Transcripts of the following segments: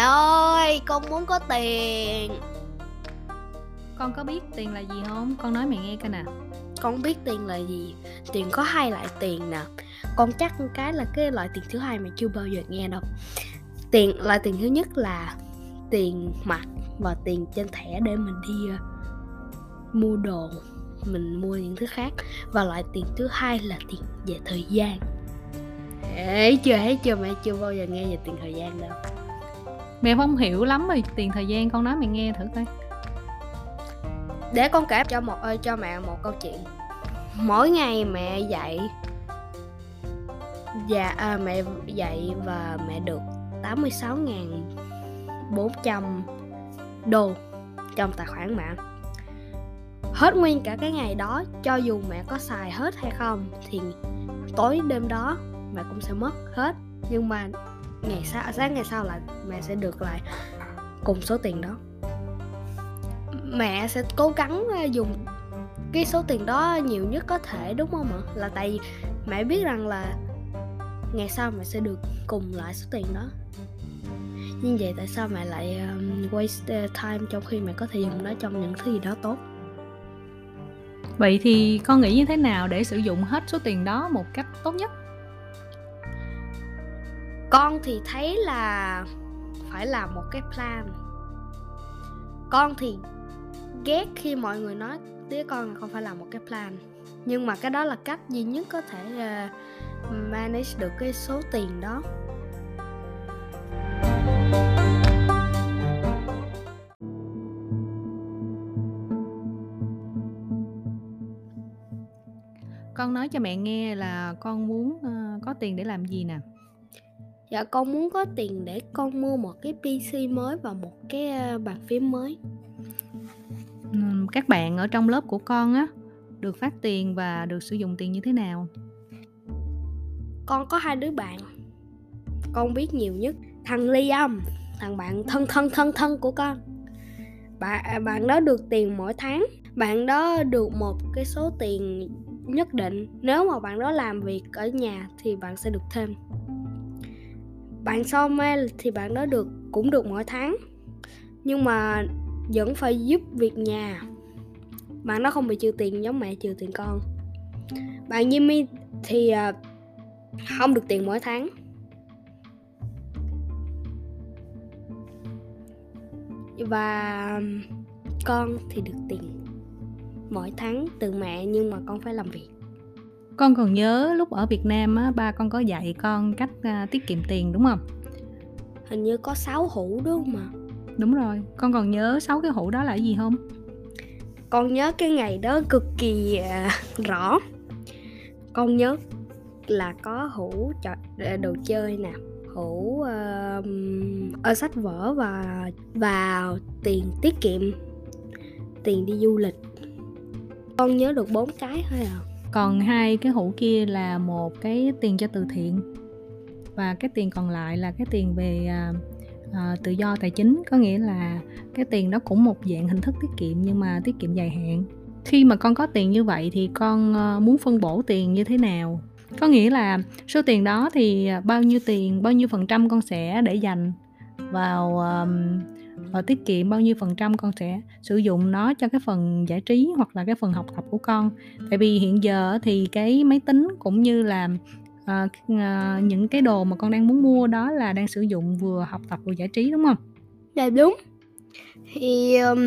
Mẹ ơi, con muốn có tiền. Con có biết tiền là gì không? Con nói mẹ nghe coi nè. Con biết tiền là gì. Tiền có hai loại tiền nè. Con chắc cái là cái loại tiền thứ hai mà chưa bao giờ nghe đâu. Tiền loại tiền thứ nhất là tiền mặt và tiền trên thẻ để mình đi uh, mua đồ mình mua những thứ khác và loại tiền thứ hai là tiền về thời gian Ê, chưa thấy chưa mẹ chưa bao giờ nghe về tiền thời gian đâu Mẹ không hiểu lắm rồi tiền thời gian con nói mẹ nghe thử coi. Để con kể cho một ơi cho mẹ một câu chuyện. Mỗi ngày mẹ dạy và à, mẹ dạy và mẹ được 86.400 đô trong tài khoản mẹ. Hết nguyên cả cái ngày đó cho dù mẹ có xài hết hay không thì tối đêm đó mẹ cũng sẽ mất hết. Nhưng mà ngày sau sáng ngày sau là mẹ sẽ được lại cùng số tiền đó. Mẹ sẽ cố gắng ờ, dùng cái số tiền đó nhiều nhất có thể đúng không ạ? Là tại vì mẹ biết rằng là ngày sau mẹ sẽ được cùng lại số tiền đó. Nhưng vậy tại sao mẹ lại um, waste ờ, time trong khi mẹ có thể dùng nó trong những thứ gì đó tốt? Vậy thì con nghĩ như thế nào để sử dụng hết số tiền đó một cách tốt nhất? Con thì thấy là phải làm một cái plan. Con thì ghét khi mọi người nói tía con là không phải làm một cái plan. Nhưng mà cái đó là cách duy nhất có thể uh, manage được cái số tiền đó. Con nói cho mẹ nghe là con muốn uh, có tiền để làm gì nè? Dạ con muốn có tiền để con mua một cái pc mới và một cái uh, bàn phím mới. Các bạn ở trong lớp của con á được phát tiền và được sử dụng tiền như thế nào? Con có hai đứa bạn. Con biết nhiều nhất thằng Liam thằng bạn thân thân thân thân của con. Bạn bạn đó được tiền mỗi tháng. Bạn đó được một cái số tiền nhất định. Nếu mà bạn đó làm việc ở nhà thì bạn sẽ được thêm bạn Somel thì bạn đó được, cũng được mỗi tháng. Nhưng mà vẫn phải giúp việc nhà. Bạn đó không bị trừ tiền giống mẹ trừ tiền con. Bạn Jimmy thì à, không được tiền mỗi tháng. Và con thì được tiền mỗi tháng từ mẹ, nhưng mà con phải làm việc con còn nhớ lúc ở Việt Nam á ba con có dạy con cách uh, tiết kiệm tiền đúng không? Hình như có 6 hũ đúng không mà đúng rồi. Con còn nhớ sáu cái hũ đó là gì không? Con nhớ cái ngày đó cực kỳ uh, rõ. Con nhớ là có hũ trò, đồ chơi nè. Hũ uh, ở sách vở và và tiền tiết kiệm tiền đi du lịch. Con nhớ được bốn cái thôi à còn hai cái hũ kia là một cái tiền cho từ thiện. Và cái tiền còn lại là cái tiền về uh, uh, tự do tài chính. Có nghĩa là cái tiền đó cũng một dạng hình thức tiết kiệm nhưng mà tiết kiệm dài hạn. Khi mà con có tiền như vậy thì con uh, muốn phân bổ tiền như thế nào? Có nghĩa là số tiền đó thì bao nhiêu tiền bao nhiêu phần trăm con sẽ để dành vào um, và tiết kiệm bao nhiêu phần trăm con sẽ sử dụng nó cho cái phần giải trí hoặc là cái phần học tập của con. Tại vì hiện giờ thì cái máy tính cũng như là à, à, những cái đồ mà con đang muốn mua đó là đang sử dụng vừa học tập vừa giải trí đúng không? Dạ đúng. Thì um,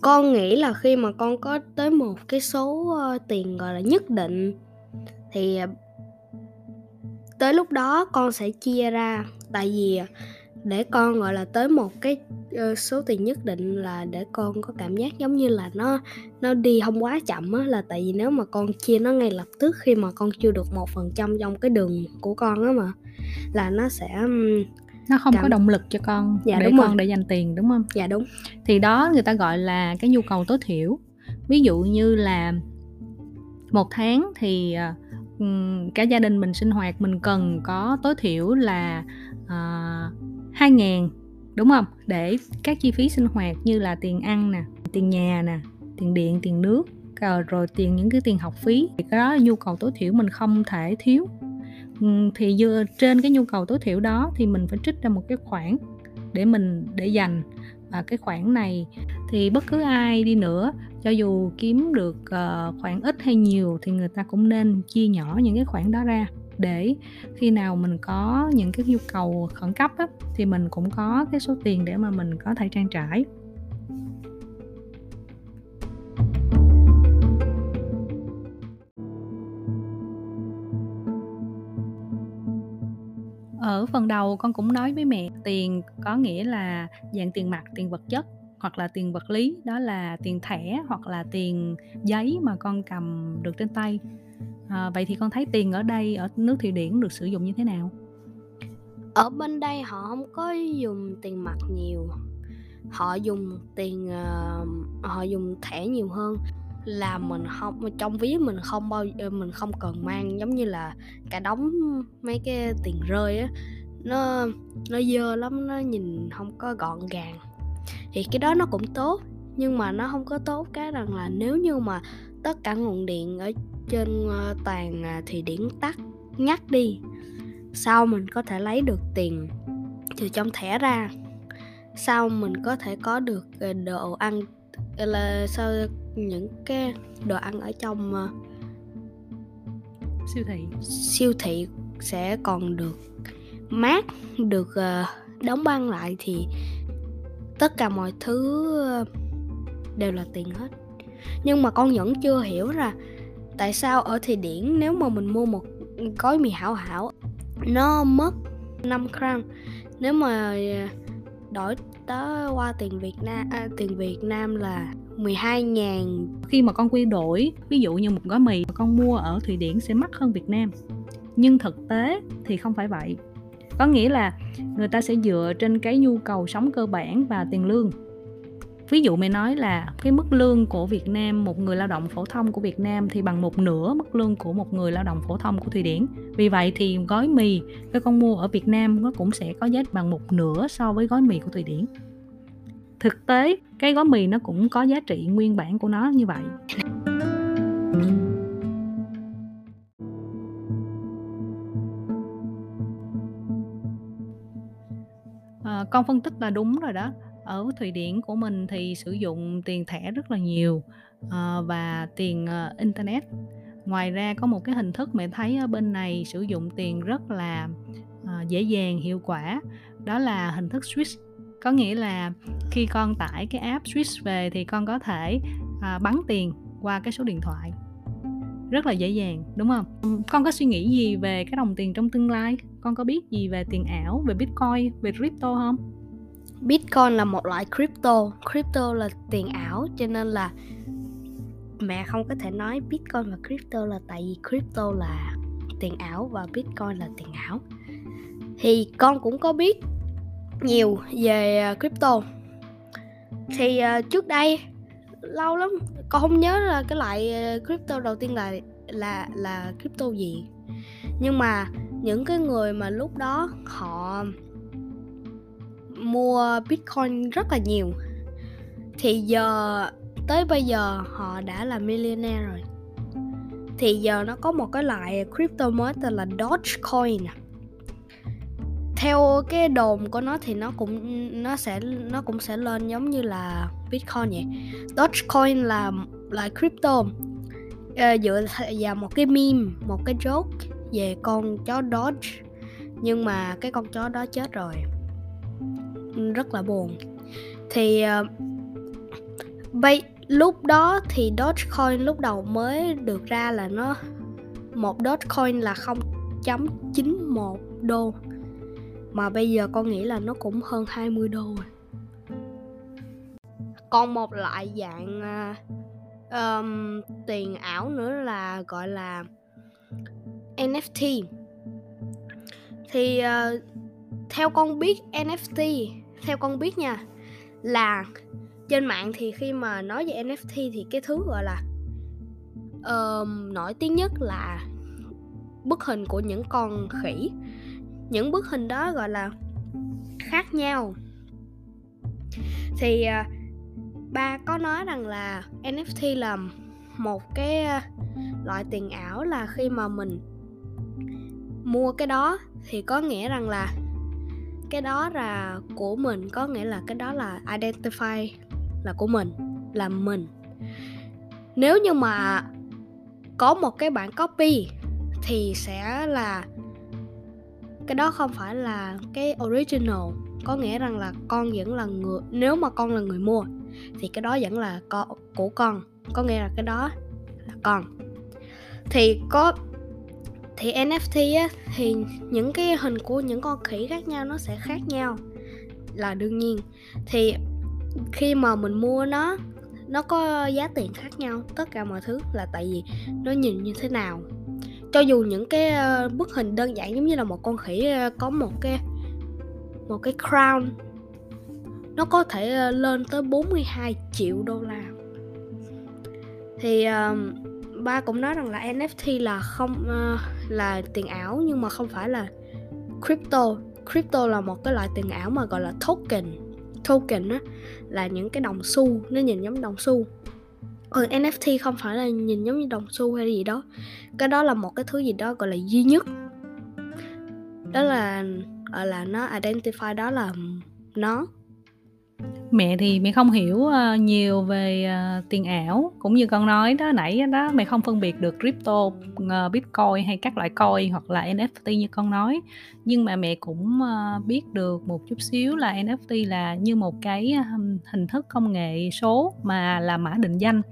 con nghĩ là khi mà con có tới một cái số uh, tiền gọi là nhất định thì uh, tới lúc đó con sẽ chia ra. Tại vì uh, để con gọi là tới một cái uh, số tiền nhất định là để con có cảm giác giống như là nó nó đi không quá chậm á là tại vì nếu mà con chia nó ngay lập tức khi mà con chưa được một phần trăm trong cái đường của con á mà là nó sẽ nó không cảm... có động lực cho con dạ, để đúng con rồi. để dành tiền đúng không? Dạ đúng. Thì đó người ta gọi là cái nhu cầu tối thiểu. Ví dụ như là một tháng thì uh, cả gia đình mình sinh hoạt mình cần có tối thiểu là uh, 2 ngàn đúng không? Để các chi phí sinh hoạt như là tiền ăn nè, tiền nhà nè, tiền điện, tiền nước rồi tiền những cái tiền học phí thì cái đó là nhu cầu tối thiểu mình không thể thiếu. Thì dựa trên cái nhu cầu tối thiểu đó thì mình phải trích ra một cái khoản để mình, để dành. Và cái khoản này thì bất cứ ai đi nữa, cho dù kiếm được ờ, khoản ít hay nhiều thì người ta cũng nên chia nhỏ những cái khoản đó ra để khi nào mình có những cái nhu cầu khẩn cấp á, thì mình cũng có cái số tiền để mà mình có thể trang trải. Ở phần đầu con cũng nói với mẹ tiền có nghĩa là dạng tiền mặt tiền vật chất hoặc là tiền vật lý đó là tiền thẻ hoặc là tiền giấy mà con cầm được trên tay à, vậy thì con thấy tiền ở đây ở nước thụy điển được sử dụng như thế nào? Ở bên đây họ không có dùng tiền mặt nhiều. Họ dùng tiền uh, họ dùng thẻ nhiều hơn. Là mình không trong ví mình không bao ờ, mình không cần mang giống như là cả đống mấy cái tiền rơi á nó nó dơ lắm nó nhìn không có gọn gàng. Thì cái đó nó cũng tốt nhưng mà nó không có tốt cái rằng là nếu như mà tất cả nguồn điện ở trên ờ, toàn ờ, thì điển tắt ngắt đi. Sau mình có thể lấy được tiền từ trong thẻ ra. Sau mình có thể có được ờ, đồ ăn là sau những cái đồ ăn ở trong siêu thị. siêu thị sẽ còn được mát được đóng băng lại thì tất cả mọi thứ đều là tiền hết nhưng mà con vẫn chưa hiểu là tại sao ở Thụy Điển nếu mà mình mua một gói mì hảo hảo nó mất 5 crown nếu mà à, đổi tới qua tiền Việt Nam à, tiền Việt Nam là 12 ngàn. Khi mà con quy đổi ví dụ như một gói mì mà con mua ở Thụy Điển sẽ mắc hơn Việt Nam. Nhưng thực tế thì không phải vậy. Có nghĩa là người ta sẽ dựa trên cái nhu cầu sống cơ bản và tiền lương ví dụ mày nói là cái mức lương của Việt Nam một người lao động phổ thông của Việt Nam thì bằng một nửa mức lương của một người lao động phổ thông của Thụy Điển. Vì vậy thì gói mì cái con mua ở Việt Nam nó cũng sẽ có giá bằng một nửa so với gói mì của Thụy Điển. Thực tế cái gói mì nó cũng có giá trị nguyên bản của nó như vậy. À, con phân tích là đúng rồi đó ở Thụy Điển của mình thì sử dụng tiền thẻ rất là nhiều uh, và tiền uh, internet. Ngoài ra có một cái hình thức mẹ thấy ở bên này sử dụng tiền rất là uh, dễ dàng hiệu quả đó là hình thức switch có nghĩa là khi con tải cái app switch về thì con có thể uh, bắn tiền qua cái số điện thoại. Rất là dễ dàng đúng không? Con có suy nghĩ gì về cái đồng tiền trong tương lai? Con có biết gì về tiền ảo về bitcoin về crypto không? Bitcoin là một loại crypto. Crypto là tiền ảo, Cho nên là Mẹ không có thể nói Bitcoin và crypto là Tại vì crypto là tiền ảo Và Bitcoin là tiền ảo. Thì con cũng có biết Nhiều về à, crypto. Thì à, trước đây, Lâu lắm, Con không nhớ là cái loại à, crypto đầu tiên là Là là crypto gì. Nhưng mà những cái người mà lúc đó họ mua bitcoin rất là nhiều. Thì giờ tới bây giờ họ đã là millionaire rồi. Thì giờ nó có một cái loại crypto mới tên là Dogecoin à. theo cái đồn của nó thì nó cũng nó sẽ nó cũng sẽ lên giống như là Bitcoin vậy. Dogecoin là loại crypto uh, dựa vào một cái meme một cái joke về con chó Doge. Nhưng mà cái con chó đó chết rồi rất là buồn. Thì uh, bây lúc đó thì Dogecoin lúc đầu mới được ra là nó một Dogecoin là 0.91 đô mà bây giờ con nghĩ là nó cũng hơn 20 đô rồi. Còn một loại dạng uh, um, tiền ảo nữa là gọi là NFT thì uh, theo con biết NFT theo con biết nha là trên mạng thì khi mà nói về NFT thì cái thứ gọi là uh, nổi tiếng nhất là bức hình của những con khỉ. Những bức hình đó gọi là khác nhau. Thì uh, ba có nói rằng là NFT là một cái uh, loại tiền ảo là khi mà mình mua cái đó thì có nghĩa rằng là cái đó là của mình, có nghĩa là cái đó là identify là của mình, là mình. Nếu như mà có một cái bản copy thì sẽ là cái đó không phải là cái original, có nghĩa rằng là con vẫn là người, nếu mà con là người mua thì cái đó vẫn là con của con, có nghĩa là cái đó là con. Thì có thì NFT á, thì những cái hình của những con khỉ khác nhau nó sẽ khác nhau. Là đương nhiên. Thì khi mà mình mua nó nó có giá tiền khác nhau tất cả mọi thứ là tại vì nó nhìn như thế nào. Cho dù những cái ờ, bức hình đơn giản giống như là một con khỉ ờ, có một cái một cái crown nó có thể ờ, lên tới 42 triệu đô la. Thì uh, ba cũng nói rằng là NFT là không uh, là tiền ảo nhưng mà không phải là crypto. Crypto là một cái loại tiền ảo mà gọi là token. Token á là những cái đồng xu nó nhìn giống đồng xu. Ừ, Còn NFT không phải là nhìn giống như đồng xu hay gì đó. Cái đó là một cái thứ gì đó gọi là duy nhất. Đó là là nó identify đó là nó mẹ thì mẹ không hiểu uh, nhiều về uh, tiền ảo. Cũng như con nói đó nãy đó mẹ không phân biệt được crypto uh, bitcoin hay các loại coin hoặc là nft như con nói. Nhưng mà mẹ cũng uh, biết được một chút xíu là nft là như một cái um, hình thức công nghệ số mà là mã định danh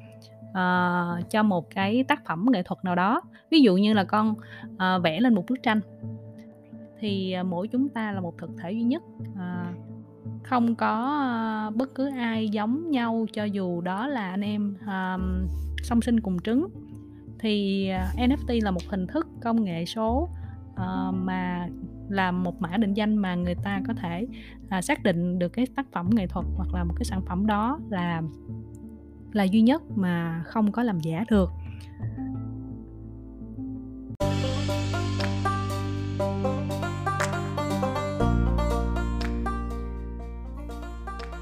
uh, cho một cái tác phẩm nghệ thuật nào đó. Ví dụ như là con uh, vẽ lên một bức tranh thì uh, mỗi chúng ta là một thực thể duy nhất uh, không có ờ, bất cứ ai giống nhau cho dù đó là anh em um, song sinh cùng trứng. Thì ờ, NFT là một hình thức công nghệ số uh, mà là một mã định danh mà người ta có thể uh, xác định được cái tác phẩm nghệ thuật hoặc là một cái sản phẩm đó là là duy nhất mà không có làm giả được.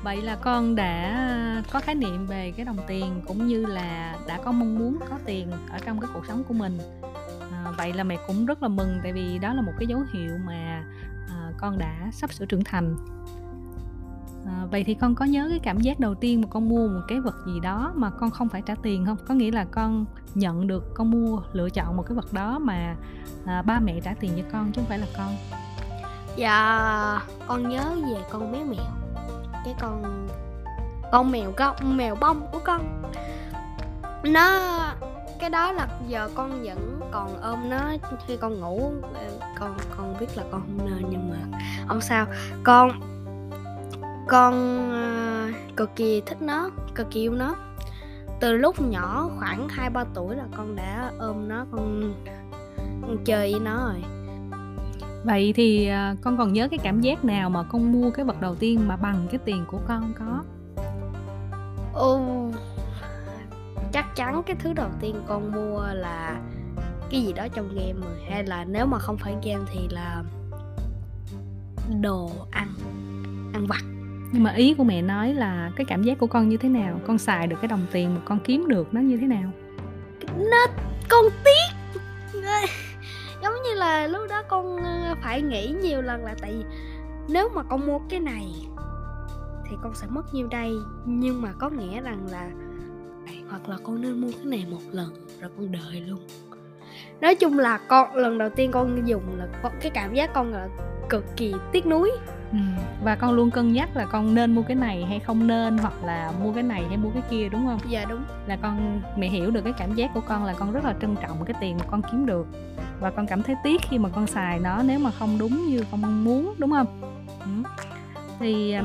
Vậy là con đã ờ, có khái niệm về cái đồng tiền cũng như là đã có mong muốn có tiền ở trong cái cuộc sống của mình. À, vậy là mẹ cũng rất là mừng tại vì đó là một cái dấu hiệu mà à, con đã sắp sửa trưởng thành. À, vậy thì con có nhớ cái cảm giác đầu tiên mà con mua một cái vật gì đó mà con không phải trả tiền không? Có nghĩa là con nhận được con mua lựa chọn một cái vật đó mà à, ba mẹ trả tiền cho con chứ không phải là con? Dạ con nhớ về con bé mèo cái con con mèo con mèo bông của con. Nó cái đó là giờ con vẫn còn ôm nó khi con ngủ. Ờ, con con biết là con không nên nhưng mà không sao. Con con uh, cực kỳ thích nó cực kỳ yêu nó. Từ lúc nhỏ khoảng hai ba tuổi là con đã ôm nó con, con chơi với nó rồi vậy thì uh, con còn nhớ cái cảm giác nào mà con mua cái vật đầu tiên mà bằng cái tiền của con có? Ồ, chắc chắn cái thứ đầu tiên con mua là cái gì đó trong game rồi hay là nếu mà không phải game thì là đồ ăn ăn vặt. Nhưng mà ý của mẹ nói là cái cảm giác của con như thế nào? Con xài được cái đồng tiền mà con kiếm được nó như thế nào? Nó con tiếc như là lúc đó con ờ, phải nghĩ nhiều lần là tại vì nếu mà con mua cái này thì con sẽ mất nhiêu đây. Nhưng mà có nghĩa rằng là hoặc là con nên mua cái này một lần rồi con đợi luôn. Nói chung là con, lần đầu tiên con dùng là cái cảm giác con là cực kỳ tiếc nuối ừ. và con luôn cân nhắc là con nên mua cái này hay không nên hoặc là mua cái này hay mua cái kia đúng không? Dạ đúng. Là con mẹ hiểu được cái cảm giác của con là con rất là trân trọng cái tiền mà con kiếm được. Và con cảm thấy tiếc khi mà con xài nó nếu mà không đúng như con mong muốn đúng không? Ừ. thì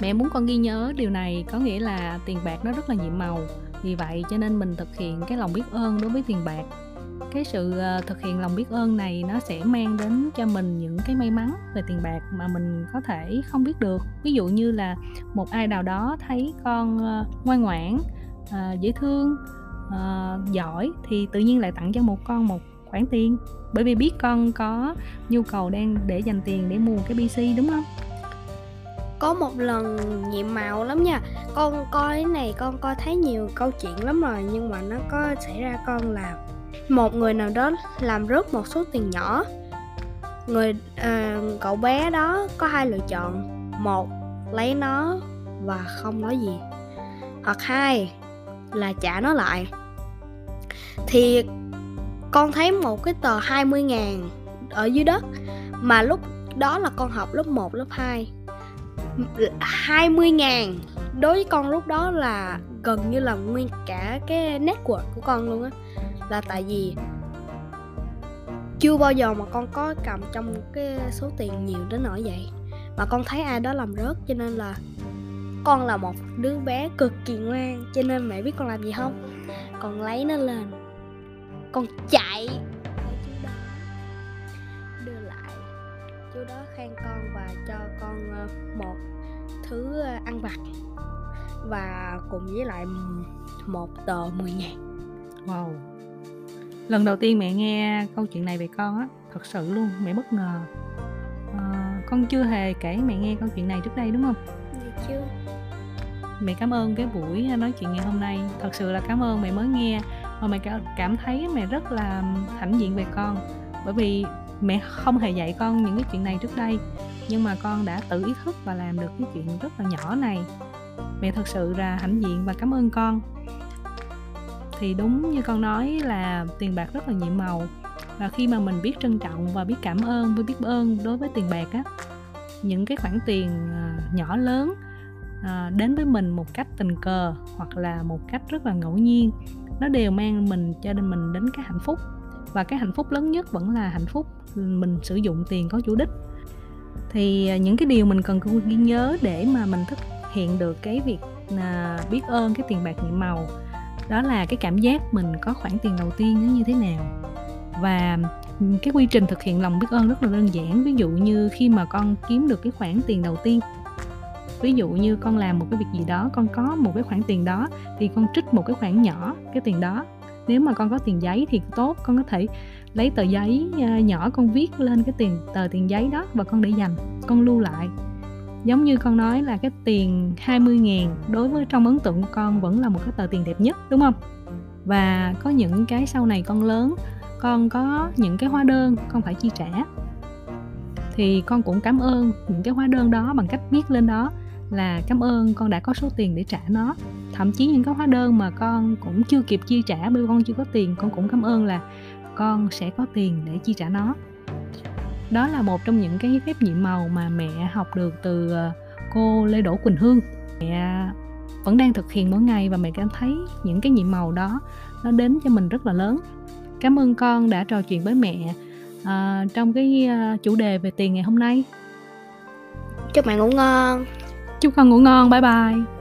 mẹ muốn con ghi nhớ điều này có nghĩa là tiền bạc nó rất là nhiệm màu. Vì vậy cho nên mình thực hiện cái lòng biết ơn đối với tiền bạc cái sự ờ, thực hiện lòng biết ơn này nó sẽ mang đến cho mình những cái may mắn về tiền bạc mà mình có thể không biết được. Ví dụ như là một ai nào đó thấy con ờ, ngoan ngoãn ờ, dễ thương giỏi thì tự nhiên lại tặng cho một con một khoản tiền. Bởi vì biết con có nhu cầu đang để dành tiền để mua cái pc đúng không? Có một lần nhiệm màu lắm nha. Con coi cái này con coi thấy nhiều câu chuyện lắm rồi nhưng mà nó có xảy ra con là một người nào đó làm rớt một số tiền nhỏ. Người à, cậu bé đó có hai lựa chọn. Một lấy nó và không nói gì. Hoặc hai là trả nó lại. Thì con thấy một cái tờ 20 ngàn ở dưới đất mà lúc đó là con học lớp 1, lớp 2 20 ngàn đối với con lúc đó là gần như là nguyên cả cái network của con luôn á là tại vì chưa bao giờ mà con có cầm trong cái số tiền nhiều đến nỗi vậy. Mà con thấy ai đó làm rớt, cho nên là con là một đứa bé cực kỳ ngoan, cho nên mẹ biết con làm gì không? Con lấy nó lên, con chạy. Chú đó đưa lại. Chú đó khen con và cho con ờ, một thứ ờ, ăn vặt. Và cùng với lại một tờ 10 ngàn. Wow. Lần đầu tiên mẹ nghe câu chuyện này về con á Thật sự luôn, mẹ bất ngờ. À, Con chưa hề kể mẹ nghe câu chuyện này trước đây đúng không? Dạ chưa. Mẹ cảm ơn cái buổi nói chuyện ngày hôm nay. Thật sự là cảm ơn mẹ mới nghe Và mẹ cảm thấy mẹ rất là hãnh diện về con. Bởi vì mẹ không hề dạy con những cái chuyện này trước đây Nhưng mà con đã tự ý thức và làm được cái chuyện rất là nhỏ này. Mẹ thật sự là hãnh diện và cảm ơn con thì đúng như con nói là tiền bạc rất là nhiệm màu. Và khi mà mình biết trân trọng và biết cảm ơn, với biết ơn đối với tiền bạc á, những cái khoản tiền à, nhỏ lớn à, đến với mình một cách tình cờ hoặc là một cách rất là ngẫu nhiên, nó đều mang mình cho nên mình đến cái hạnh phúc. Và cái hạnh phúc lớn nhất vẫn là hạnh phúc mình sử dụng tiền có chủ đích. Thì à, những cái điều mình cần ghi nhớ để mà mình thực hiện được cái việc là biết ơn, cái tiền bạc nhiệm màu đó là cái cảm giác mình có khoản tiền đầu tiên nó như thế nào. Và cái quy trình thực hiện lòng biết ơn rất là đơn giản. Ví dụ như khi mà con kiếm được cái khoản tiền đầu tiên, ví dụ như con làm một cái việc gì đó, con có một cái khoản tiền đó, thì con trích một cái khoản nhỏ cái tiền đó. Nếu mà con có tiền giấy thì tốt, con có thể lấy tờ giấy à, nhỏ con viết lên cái tiền, tờ tiền giấy đó và con để dành, con lưu lại giống như con nói là cái tiền 20 ngàn đối với trong ấn tượng của con vẫn là một cái tờ tiền đẹp nhất, đúng không? Và có những cái sau này con lớn, con có những cái hóa đơn con phải chi trả. Thì con cũng cảm ơn những cái hóa đơn đó bằng cách viết lên đó là cảm ơn con đã có số tiền để trả nó. Thậm chí những cái hóa đơn mà con cũng chưa kịp chi trả bởi con chưa có tiền, con cũng cảm ơn là con sẽ có tiền để chi trả nó đó là một trong những cái phép nhiệm màu mà mẹ học được từ ờ, cô Lê Đỗ Quỳnh Hương. Mẹ vẫn đang thực hiện mỗi ngày và mẹ cảm thấy những cái nhiệm màu đó nó đến cho mình rất là lớn. Cảm ơn con đã trò chuyện với mẹ uh, trong cái uh, chủ đề về tiền ngày hôm nay. Chúc mẹ ngủ ngon. Chúc con ngủ ngon. Bye bye